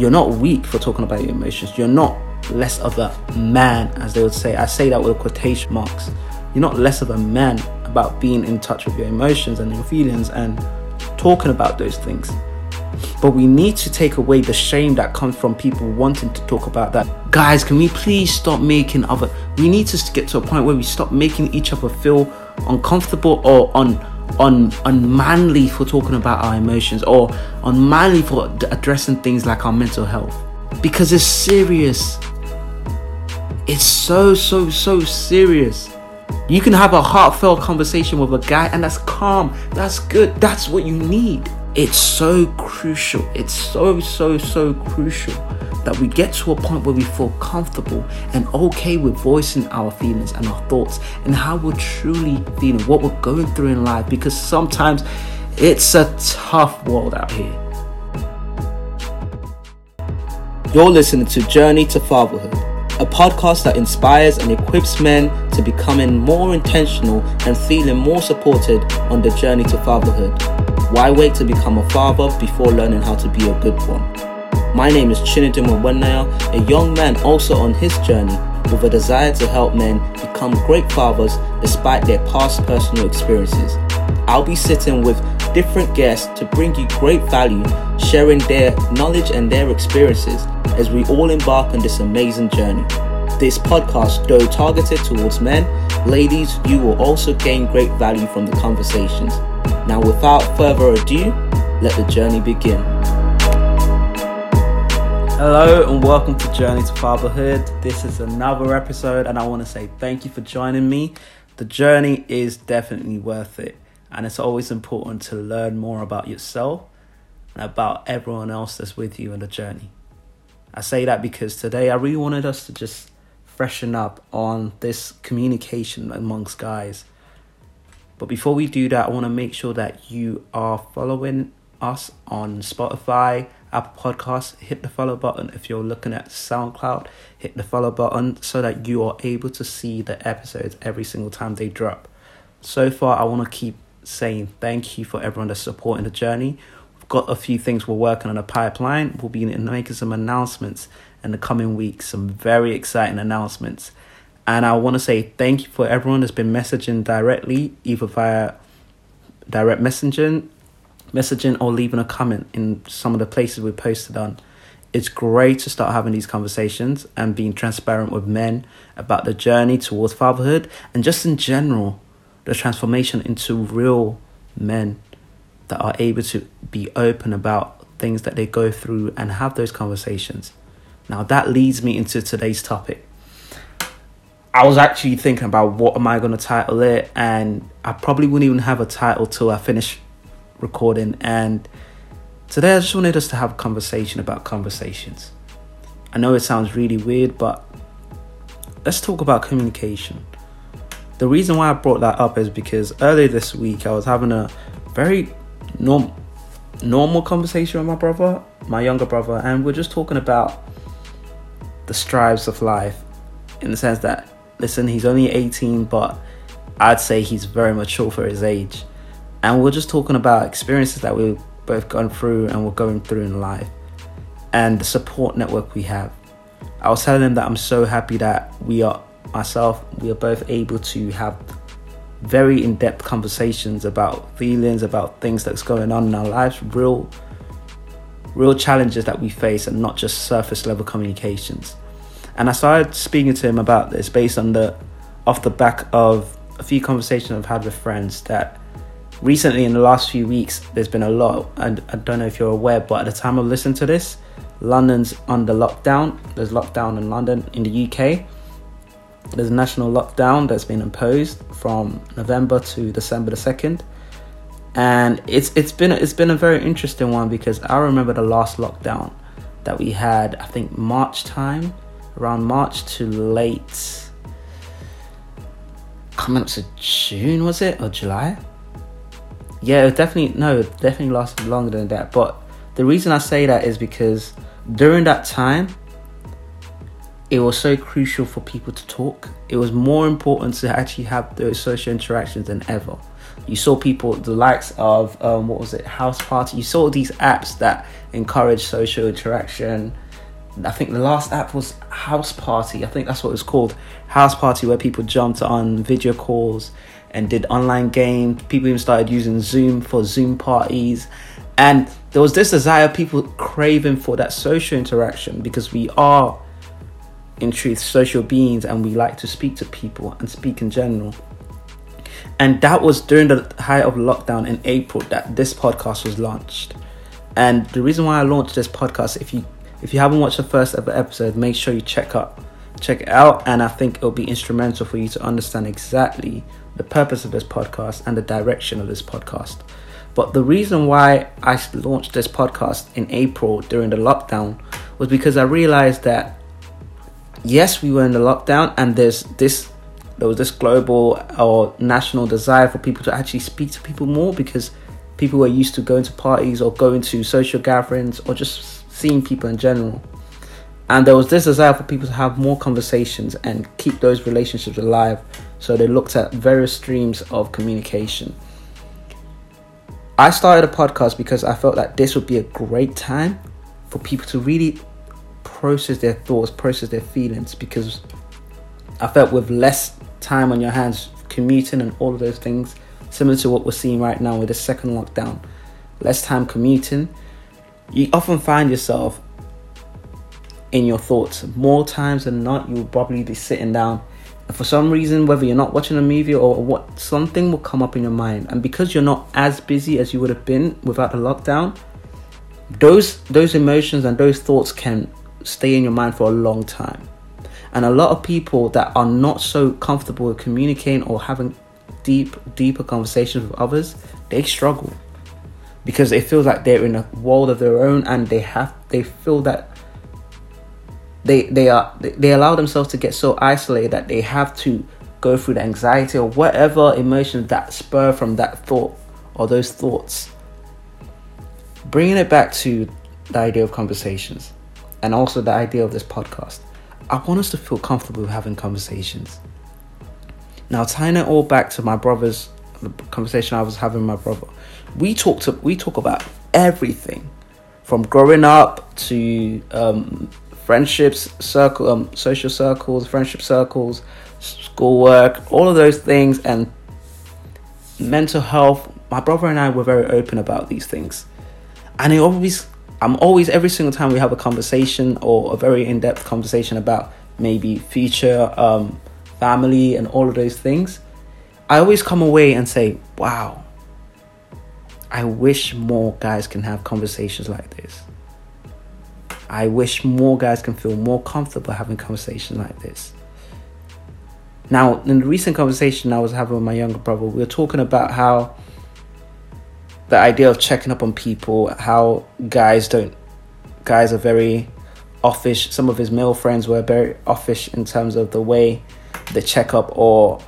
You're not weak for talking about your emotions. You're not less of a man, as they would say. I say that with quotation marks. You're not less of a man about being in touch with your emotions and your feelings and talking about those things. But we need to take away the shame that comes from people wanting to talk about that. Guys, can we please stop making other we need to get to a point where we stop making each other feel uncomfortable or un un unmanly for talking about our emotions or unmanly for addressing things like our mental health. Because it's serious. It's so so so serious. You can have a heartfelt conversation with a guy and that's calm. That's good. That's what you need. It's so crucial. It's so, so, so crucial that we get to a point where we feel comfortable and okay with voicing our feelings and our thoughts and how we're truly feeling, what we're going through in life, because sometimes it's a tough world out here. You're listening to Journey to Fatherhood, a podcast that inspires and equips men to becoming more intentional and feeling more supported on the journey to fatherhood. Why wait to become a father before learning how to be a good one? My name is Chinedum Wenaya, a young man also on his journey with a desire to help men become great fathers despite their past personal experiences. I'll be sitting with different guests to bring you great value, sharing their knowledge and their experiences as we all embark on this amazing journey. This podcast, though targeted towards men, ladies, you will also gain great value from the conversations. Now, without further ado, let the journey begin. Hello, and welcome to Journey to Fatherhood. This is another episode, and I want to say thank you for joining me. The journey is definitely worth it, and it's always important to learn more about yourself and about everyone else that's with you in the journey. I say that because today I really wanted us to just freshen up on this communication amongst guys but before we do that, I want to make sure that you are following us on Spotify, Apple Podcasts. Hit the follow button. If you're looking at SoundCloud, hit the follow button so that you are able to see the episodes every single time they drop. So far, I want to keep saying thank you for everyone that's supporting the journey. We've got a few things we're working on a pipeline. We'll be making some announcements in the coming weeks, some very exciting announcements. And I want to say thank you for everyone that's been messaging directly, either via direct messaging, messaging or leaving a comment in some of the places we posted on. It's great to start having these conversations and being transparent with men about the journey towards fatherhood and just in general, the transformation into real men that are able to be open about things that they go through and have those conversations. Now, that leads me into today's topic. I was actually thinking about what am I going to title it, and I probably wouldn't even have a title till I finish recording. And today, I just wanted us to have a conversation about conversations. I know it sounds really weird, but let's talk about communication. The reason why I brought that up is because earlier this week I was having a very norm- normal conversation with my brother, my younger brother, and we're just talking about the strives of life in the sense that listen, he's only 18, but I'd say he's very mature for his age. And we're just talking about experiences that we've both gone through and we're going through in life and the support network we have. I was telling him that I'm so happy that we are, myself, we are both able to have very in depth conversations about feelings, about things that's going on in our lives, real, real challenges that we face, and not just surface level communications. And I started speaking to him about this based on the off the back of a few conversations I've had with friends that recently in the last few weeks there's been a lot and I don't know if you're aware but at the time of listening to this London's under lockdown. There's lockdown in London in the UK there's a national lockdown that's been imposed from November to December the 2nd and it's it's been it's been a very interesting one because I remember the last lockdown that we had I think March time around March to late coming up to June was it? Or July? Yeah, it definitely no, it definitely lasted longer than that. But the reason I say that is because during that time it was so crucial for people to talk. It was more important to actually have those social interactions than ever. You saw people, the likes of um, what was it, House Party. You saw these apps that encourage social interaction. I think the last app was House Party. I think that's what it was called, House Party, where people jumped on video calls and did online games. People even started using Zoom for Zoom parties. And there was this desire, people craving for that social interaction because we are, in truth, social beings and we like to speak to people and speak in general. And that was during the height of lockdown in April that this podcast was launched. And the reason why I launched this podcast, if you if you haven't watched the first ever episode, make sure you check up check it out and I think it'll be instrumental for you to understand exactly the purpose of this podcast and the direction of this podcast. But the reason why I launched this podcast in April during the lockdown was because I realized that yes, we were in the lockdown and there's this there was this global or national desire for people to actually speak to people more because people were used to going to parties or going to social gatherings or just seeing people in general. And there was this desire for people to have more conversations and keep those relationships alive. So they looked at various streams of communication. I started a podcast because I felt that this would be a great time for people to really process their thoughts, process their feelings, because I felt with less time on your hands, commuting and all of those things, similar to what we're seeing right now with the second lockdown, less time commuting, you often find yourself in your thoughts. More times than not, you'll probably be sitting down. For some reason, whether you're not watching a movie or what, something will come up in your mind. And because you're not as busy as you would have been without the lockdown, those those emotions and those thoughts can stay in your mind for a long time. And a lot of people that are not so comfortable with communicating or having deep, deeper conversations with others, they struggle because they feel like they're in a world of their own and they have they feel that they they are they allow themselves to get so isolated that they have to go through the anxiety or whatever emotions that spur from that thought or those thoughts. Bringing it back to the idea of conversations and also the idea of this podcast i want us to feel comfortable having conversations. Now tying it all back to my brother's the conversation i was having with my brother we talked to, we talk about everything from growing up to um, friendships, circle, um, social circles, friendship circles, schoolwork, all of those things, and mental health. My brother and I were very open about these things, and it always, I'm always every single time we have a conversation or a very in-depth conversation about maybe future, um, family, and all of those things. I always come away and say, "Wow." I wish more guys can have conversations like this. I wish more guys can feel more comfortable having conversations like this. Now, in the recent conversation I was having with my younger brother, we were talking about how the idea of checking up on people, how guys don't, guys are very offish. Some of his male friends were very offish in terms of the way they check up or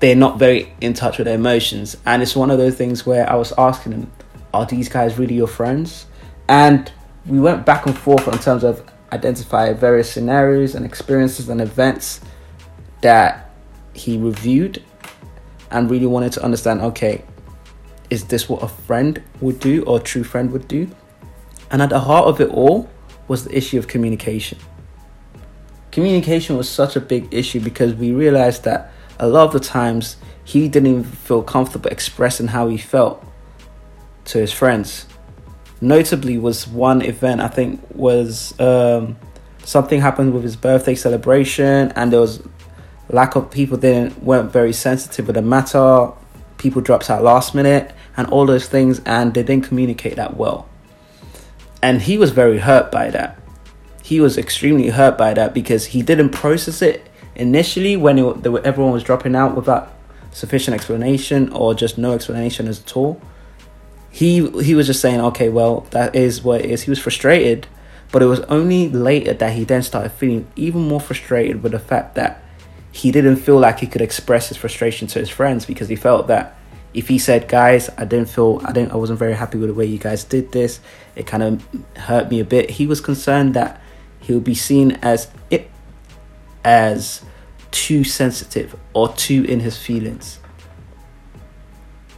they're not very in touch with their emotions. And it's one of those things where I was asking him, are these guys really your friends? And we went back and forth in terms of identify various scenarios and experiences and events that he reviewed and really wanted to understand okay is this what a friend would do or a true friend would do? And at the heart of it all was the issue of communication. Communication was such a big issue because we realized that a lot of the times he didn't even feel comfortable expressing how he felt to his friends notably was one event I think was um, something happened with his birthday celebration, and there was lack of people didn't weren't very sensitive with the matter. People dropped out last minute, and all those things, and they didn't communicate that well. And he was very hurt by that. He was extremely hurt by that because he didn't process it initially when it, everyone was dropping out without sufficient explanation or just no explanation at all he he was just saying, okay, well, that is what it is. He was frustrated, but it was only later that he then started feeling even more frustrated with the fact that he didn't feel like he could express his frustration to his friends because he felt that if he said, "Guys, I didn't feel, I didn't, I wasn't very happy with the way you guys did this. It kind of hurt me a bit." He was concerned that he would be seen as it as too sensitive or too in his feelings.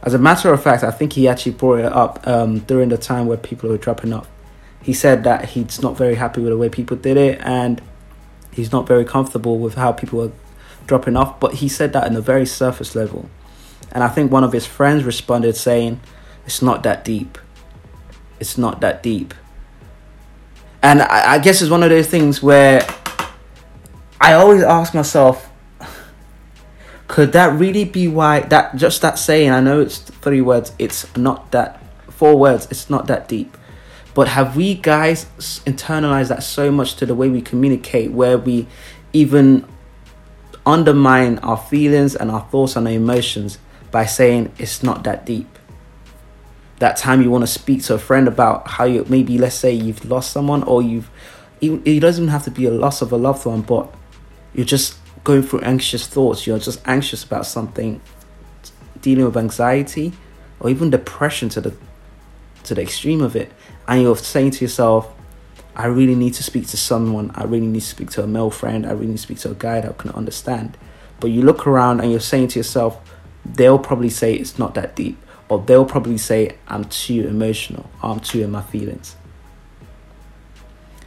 As a matter of fact, I think he actually brought it up um, during the time where people were dropping off. He said that he's not very happy with the way people did it and he's not very comfortable with how people were dropping off. But he said that in a very surface level. And I think one of his friends responded saying, It's not that deep. It's not that deep. And I, I guess it's one of those things where I always ask myself, could that really be why that just that saying i know it's three words it's not that four words it's not that deep. But have we guys internalized that so much to the way we communicate where we even undermine our feelings and our thoughts and our emotions by saying it's not that deep? That time you want to speak to a friend about how you maybe let's say you've lost someone or you've it doesn't have to be a loss of a loved one but you're just going through anxious thoughts, you're just anxious about something, dealing with anxiety or even depression to the to the extreme of it, and you're saying to yourself, I really need to speak to someone, I really need to speak to a male friend, I really need to speak to a guy that can understand. But you look around and you're saying to yourself, they'll probably say it's not that deep, or they'll probably say I'm too emotional, I'm too in my feelings.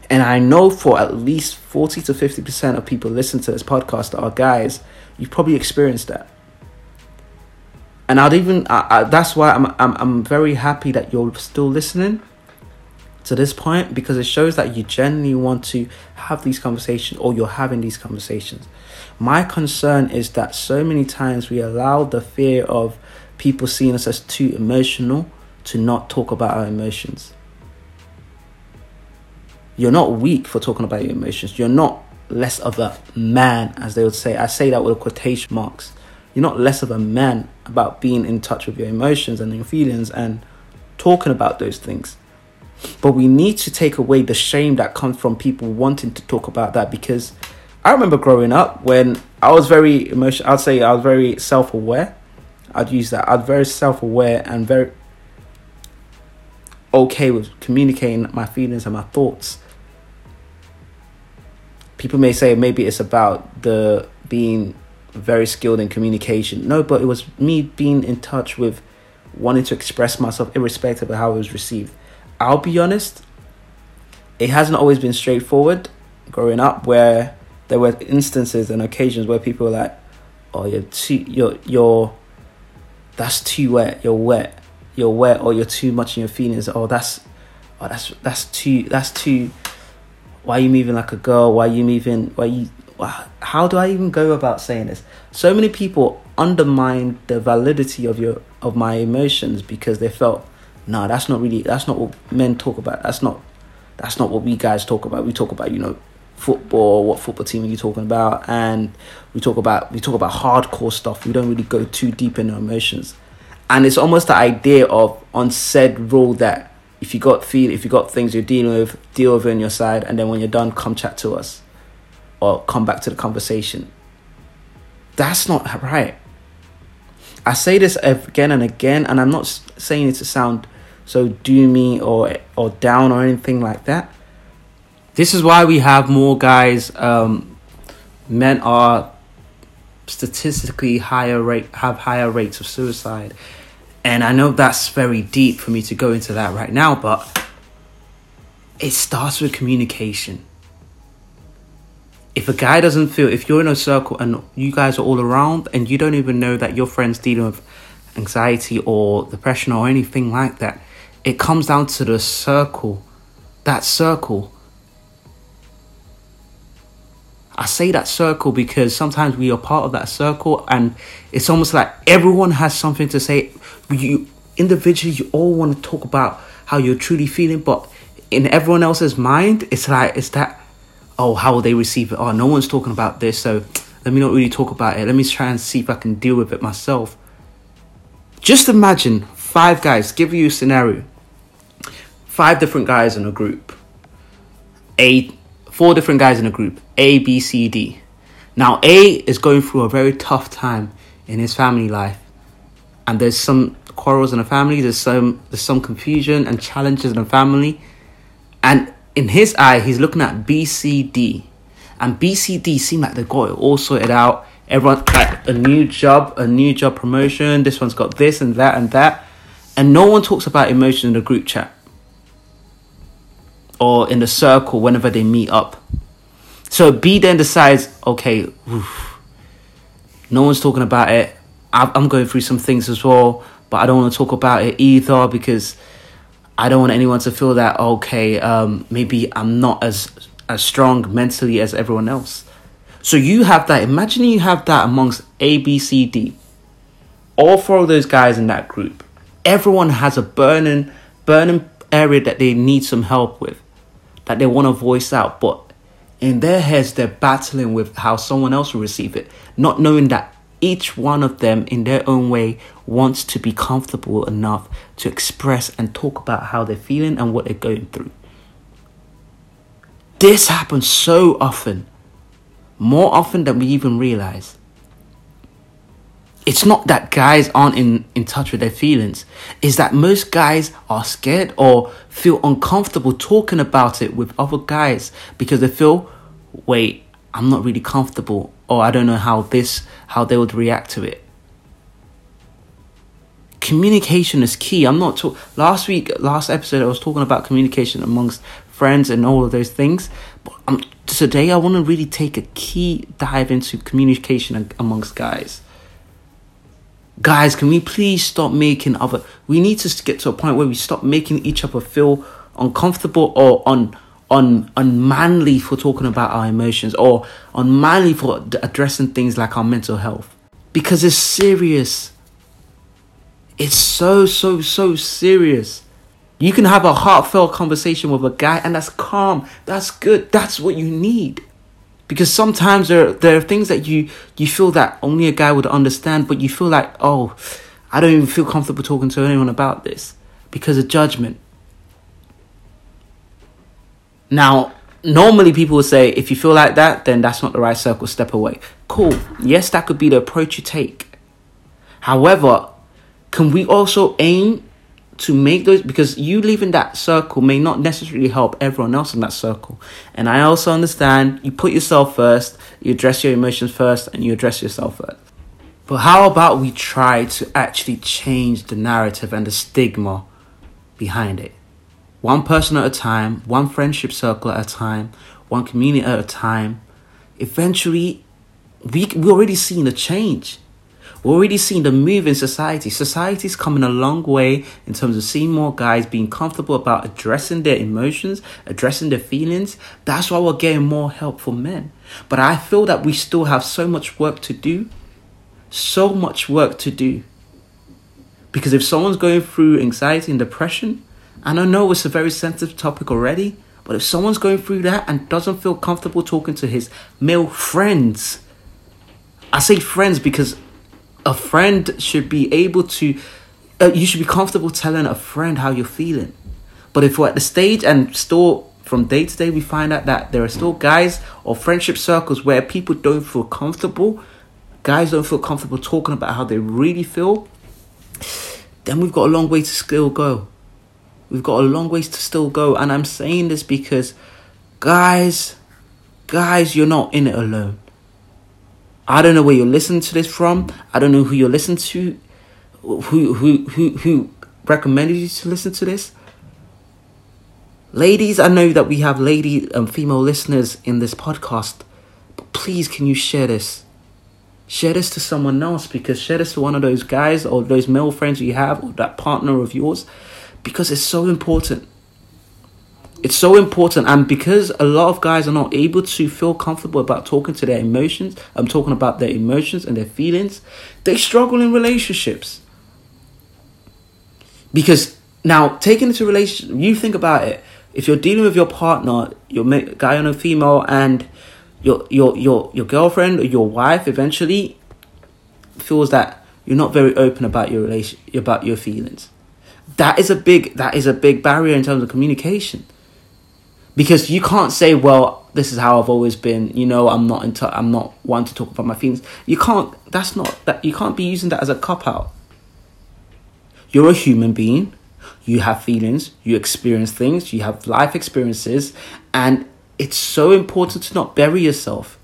And I know for at least 40 to 50% of people listening to this podcast are guys, you've probably experienced that. And I'd even, I, I, that's why I'm, I'm, I'm very happy that you're still listening to this point because it shows that you genuinely want to have these conversations or you're having these conversations. My concern is that so many times we allow the fear of people seeing us as too emotional to not talk about our emotions. You're not weak for talking about your emotions. You're not less of a man, as they would say. I say that with quotation marks. You're not less of a man about being in touch with your emotions and your feelings and talking about those things. But we need to take away the shame that comes from people wanting to talk about that because I remember growing up when I was very emotional. I'd say I was very self aware. I'd use that. I was very self aware and very okay with communicating my feelings and my thoughts people may say maybe it's about the being very skilled in communication. No, but it was me being in touch with wanting to express myself irrespective of how it was received. I'll be honest, it hasn't always been straightforward growing up where there were instances and occasions where people were like, Oh, you're too you're you're that's too wet, you're wet, you're wet, or you're too much in your feelings, oh that's oh that's that's too that's too why are you moving like a girl? Why are you moving? Why you? How do I even go about saying this? So many people undermine the validity of your of my emotions because they felt, no, nah, that's not really that's not what men talk about. That's not that's not what we guys talk about. We talk about you know football. What football team are you talking about? And we talk about we talk about hardcore stuff. We don't really go too deep in our emotions. And it's almost the idea of unsaid rule that if you got feel if you got things you're dealing with, deal with it on your side, and then when you're done, come chat to us, or come back to the conversation. That's not right. I say this again and again, and I'm not saying it to sound so doomy or or down or anything like that. This is why we have more guys. Um, men are statistically higher rate have higher rates of suicide and I know that's very deep for me to go into that right now, but it starts with communication. If a guy doesn't feel, if you're in a circle and you guys are all around and you don't even know that your friend's dealing with anxiety or depression or anything like that, it comes down to the circle. That circle I say that circle because sometimes we are part of that circle, and it's almost like everyone has something to say. You individually, you all want to talk about how you're truly feeling, but in everyone else's mind, it's like it's that. Oh, how will they receive it? Oh, no one's talking about this, so let me not really talk about it. Let me try and see if I can deal with it myself. Just imagine five guys. Give you a scenario. Five different guys in a group. A four different guys in a group A, B, C, D. Now, A is going through a very tough time in his family life, and there's some quarrels in the family, there's some, there's some confusion and challenges in the family, and in his eye, he's looking at B, C, D. And B, C, D seem like they got it all sorted out. Everyone like a new job, a new job promotion. This one's got this and that and that, and no one talks about emotion in the group chat or in the circle whenever they meet up. So B then decides, okay, oof, no one's talking about it. I'm going through some things as well, but I don't want to talk about it either because I don't want anyone to feel that okay, um, maybe I'm not as as strong mentally as everyone else. So you have that. Imagine you have that amongst A, B, C, D. All four of those guys in that group. Everyone has a burning, burning area that they need some help with, that they want to voice out. But in their heads, they're battling with how someone else will receive it, not knowing that each one of them, in their own way, wants to be comfortable enough to express and talk about how they're feeling and what they're going through. This happens so often, more often than we even realize. It's not that guys aren't in, in touch with their feelings, it's that most guys are scared or feel uncomfortable talking about it with other guys because they feel, wait, I'm not really comfortable or I don't know how this how they would react to it. Communication is key. I'm not talk- last week last episode I was talking about communication amongst friends and all of those things, but today I want to really take a key dive into communication amongst guys. Guys, can we please stop making other we need to get to a point where we stop making each other feel uncomfortable or on un, unmanly for talking about our emotions or unmanly for addressing things like our mental health because it's serious. It's so, so, so serious. You can have a heartfelt conversation with a guy and that's calm. That's good. That's what you need. Because sometimes there, there are things that you, you feel that only a guy would understand, but you feel like, oh, I don't even feel comfortable talking to anyone about this because of judgment. Now, normally people would say, if you feel like that, then that's not the right circle, step away. Cool. Yes, that could be the approach you take. However, can we also aim to make those because you leaving that circle may not necessarily help everyone else in that circle. And I also understand you put yourself first, you address your emotions first, and you address yourself first. But how about we try to actually change the narrative and the stigma behind it? One person at a time, one friendship circle at a time, one community at a time, eventually we we're already seeing the change. We're already seeing the move in society. Society's coming a long way in terms of seeing more guys being comfortable about addressing their emotions, addressing their feelings. That's why we're getting more help for men. But I feel that we still have so much work to do. So much work to do. Because if someone's going through anxiety and depression, and I know it's a very sensitive topic already, but if someone's going through that and doesn't feel comfortable talking to his male friends, I say friends because a friend should be able to, uh, you should be comfortable telling a friend how you're feeling. But if we're at the stage and still from day to day we find out that there are still guys or friendship circles where people don't feel comfortable, guys don't feel comfortable talking about how they really feel, then we've got a long way to still go. We've got a long ways to still go. And I'm saying this because, guys, guys, you're not in it alone. I don't know where you're listening to this from. I don't know who you're listening to, who who who who recommended you to listen to this. Ladies, I know that we have lady and um, female listeners in this podcast, but please, can you share this? Share this to someone else because share this to one of those guys or those male friends you have or that partner of yours because it's so important. It's so important, and because a lot of guys are not able to feel comfortable about talking to their emotions, I'm talking about their emotions and their feelings, they struggle in relationships. Because now, taking into relation, you think about it. If you're dealing with your partner, your guy or no female, and your your your your girlfriend or your wife eventually feels that you're not very open about your relation about your feelings that is a big that is a big barrier in terms of communication. Because you can't say well this is how i've always been you know i'm not into i'm not one to talk about my feelings. You can't that's not that you can't be using that as a cop out. You're a human being. You have feelings. You experience things. You have life experiences. And it's so important to not bury yourself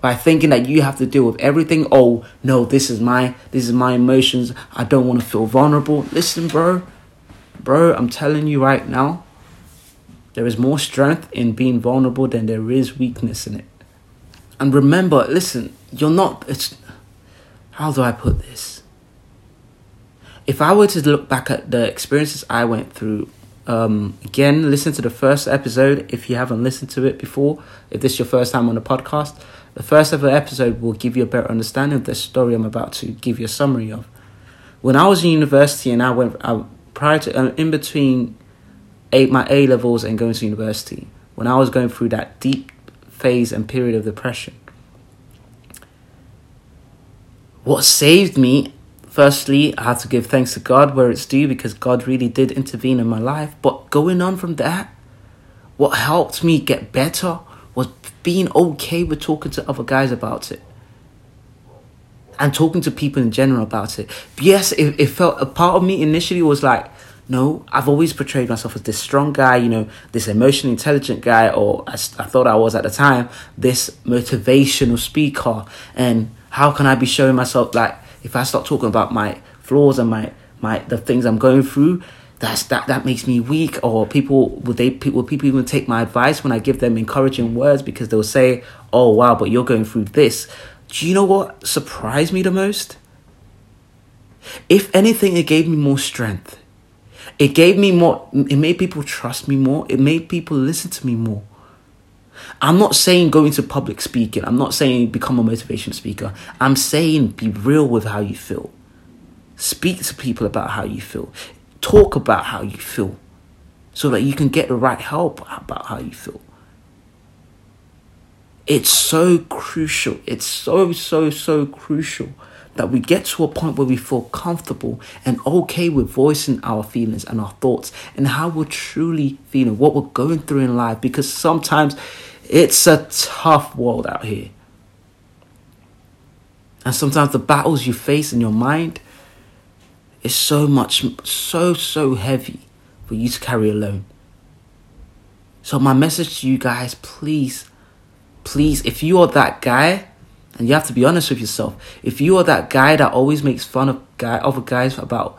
by thinking that you have to deal with everything. Oh no, this is my this is my emotions. I don't want to feel vulnerable. Listen, bro, bro, I'm telling you right now, there is more strength in being vulnerable than there is weakness in it. And remember, listen, you're not. It's how do I put this? If I were to look back at the experiences I went through um, again, listen to the first episode if you haven't listened to it before. If this is your first time on the podcast, the first ever episode will give you a better understanding of the story I'm about to give you a summary of. When I was in university and I went I, prior to uh, in between eight my A levels and going to university, when I was going through that deep phase and period of depression, what saved me Firstly, I have to give thanks to God where it's due because God really did intervene in my life. But going on from that, what helped me get better was being okay with talking to other guys about it and talking to people in general about it. Yes, it, it felt a part of me initially was like, no, I've always portrayed myself as this strong guy, you know, this emotionally intelligent guy, or as I thought I was at the time, this motivational speaker. And how can I be showing myself like if I start talking about my flaws and my my the things I'm going through, that's that that makes me weak. Or people would they will people even take my advice when I give them encouraging words because they'll say, "Oh wow, but you're going through this." Do you know what surprised me the most? If anything, it gave me more strength. It gave me more. It made people trust me more. It made people listen to me more. I'm not saying go into public speaking. I'm not saying become a motivation speaker. I'm saying be real with how you feel. Speak to people about how you feel. Talk about how you feel so that you can get the right help about how you feel. It's so crucial. It's so, so, so crucial that we get to a point where we feel comfortable and okay with voicing our feelings and our thoughts and how we're truly feeling, what we're going through in life. Because sometimes it's a tough world out here. And sometimes the battles you face in your mind is so much, so, so heavy for you to carry alone. So, my message to you guys please, please, if you are that guy, and you have to be honest with yourself, if you are that guy that always makes fun of guy, other guys about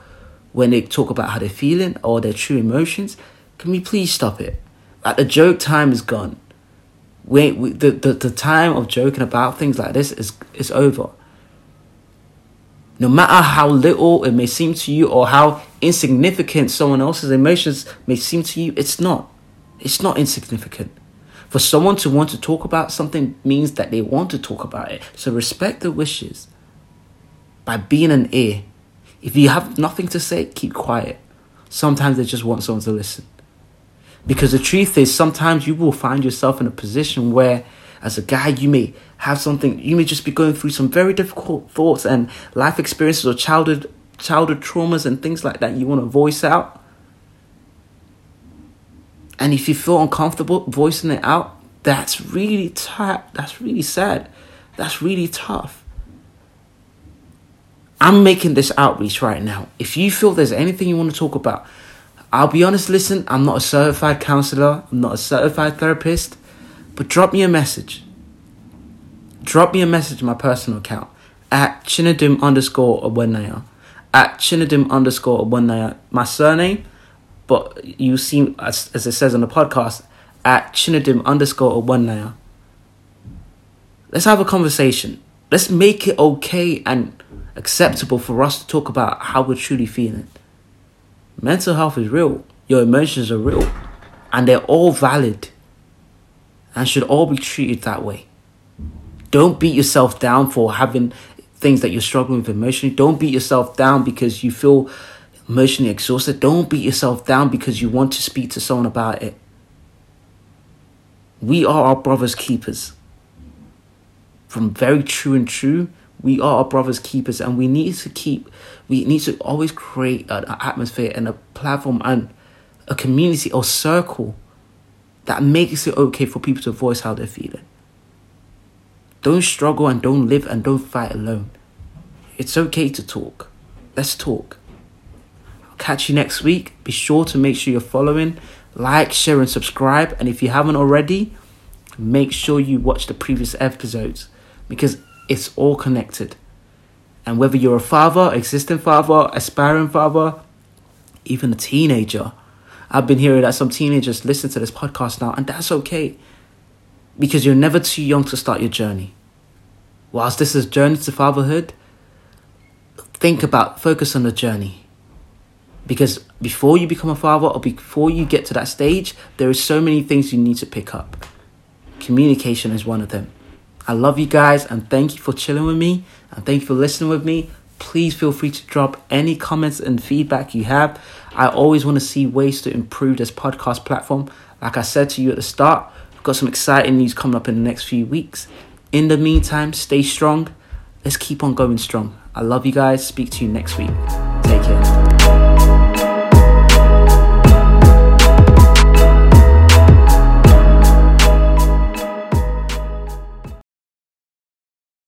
when they talk about how they're feeling or their true emotions, can we please stop it? Like, the joke time is gone we, we the, the, the time of joking about things like this is is over. No matter how little it may seem to you or how insignificant someone else's emotions may seem to you, it's not. It's not insignificant. For someone to want to talk about something means that they want to talk about it. So respect the wishes by being an ear. If you have nothing to say, keep quiet. Sometimes they just want someone to listen. Because the truth is, sometimes you will find yourself in a position where, as a guy, you may have something, you may just be going through some very difficult thoughts and life experiences or childhood childhood traumas and things like that you want to voice out. And if you feel uncomfortable voicing it out, that's really tough. That's really sad. That's really tough. I'm making this outreach right now. If you feel there's anything you want to talk about, I'll be honest, listen, I'm not a certified counselor, I'm not a certified therapist, but drop me a message. Drop me a message on my personal account at Chinedum underscore Awenaya. At Chinedum underscore Awenaya. My surname, but you see, as, as it says on the podcast, at Chinedum underscore Awenaya. Let's have a conversation. Let's make it okay and acceptable for us to talk about how we're truly feeling. Mental health is real. Your emotions are real. And they're all valid. And should all be treated that way. Don't beat yourself down for having things that you're struggling with emotionally. Don't beat yourself down because you feel emotionally exhausted. Don't beat yourself down because you want to speak to someone about it. We are our brother's keepers. From very true and true we are our brother's keepers, and we need to keep. We need to always create an atmosphere and a platform and a community or circle that makes it okay for people to voice how they're feeling. Don't struggle and don't live and don't fight alone. It's okay to talk. Let's talk. I'll catch you next week. Be sure to make sure you're following, like, share, and subscribe. And if you haven't already, make sure you watch the previous episodes because it's all connected. And whether you're a father, existing father, aspiring father, even a teenager, I've been hearing that some teenagers listen to this podcast now, and that's okay because you're never too young to start your journey. Whilst this is journey to fatherhood, think about focus on the journey. Because before you become a father or before you get to that stage, there are so many things you need to pick up. Communication is one of them. I love you guys and thank you for chilling with me and thank you for listening with me. Please feel free to drop any comments and feedback you have. I always want to see ways to improve this podcast platform. Like I said to you at the start, I've got some exciting news coming up in the next few weeks. In the meantime, stay strong. Let's keep on going strong. I love you guys. Speak to you next week.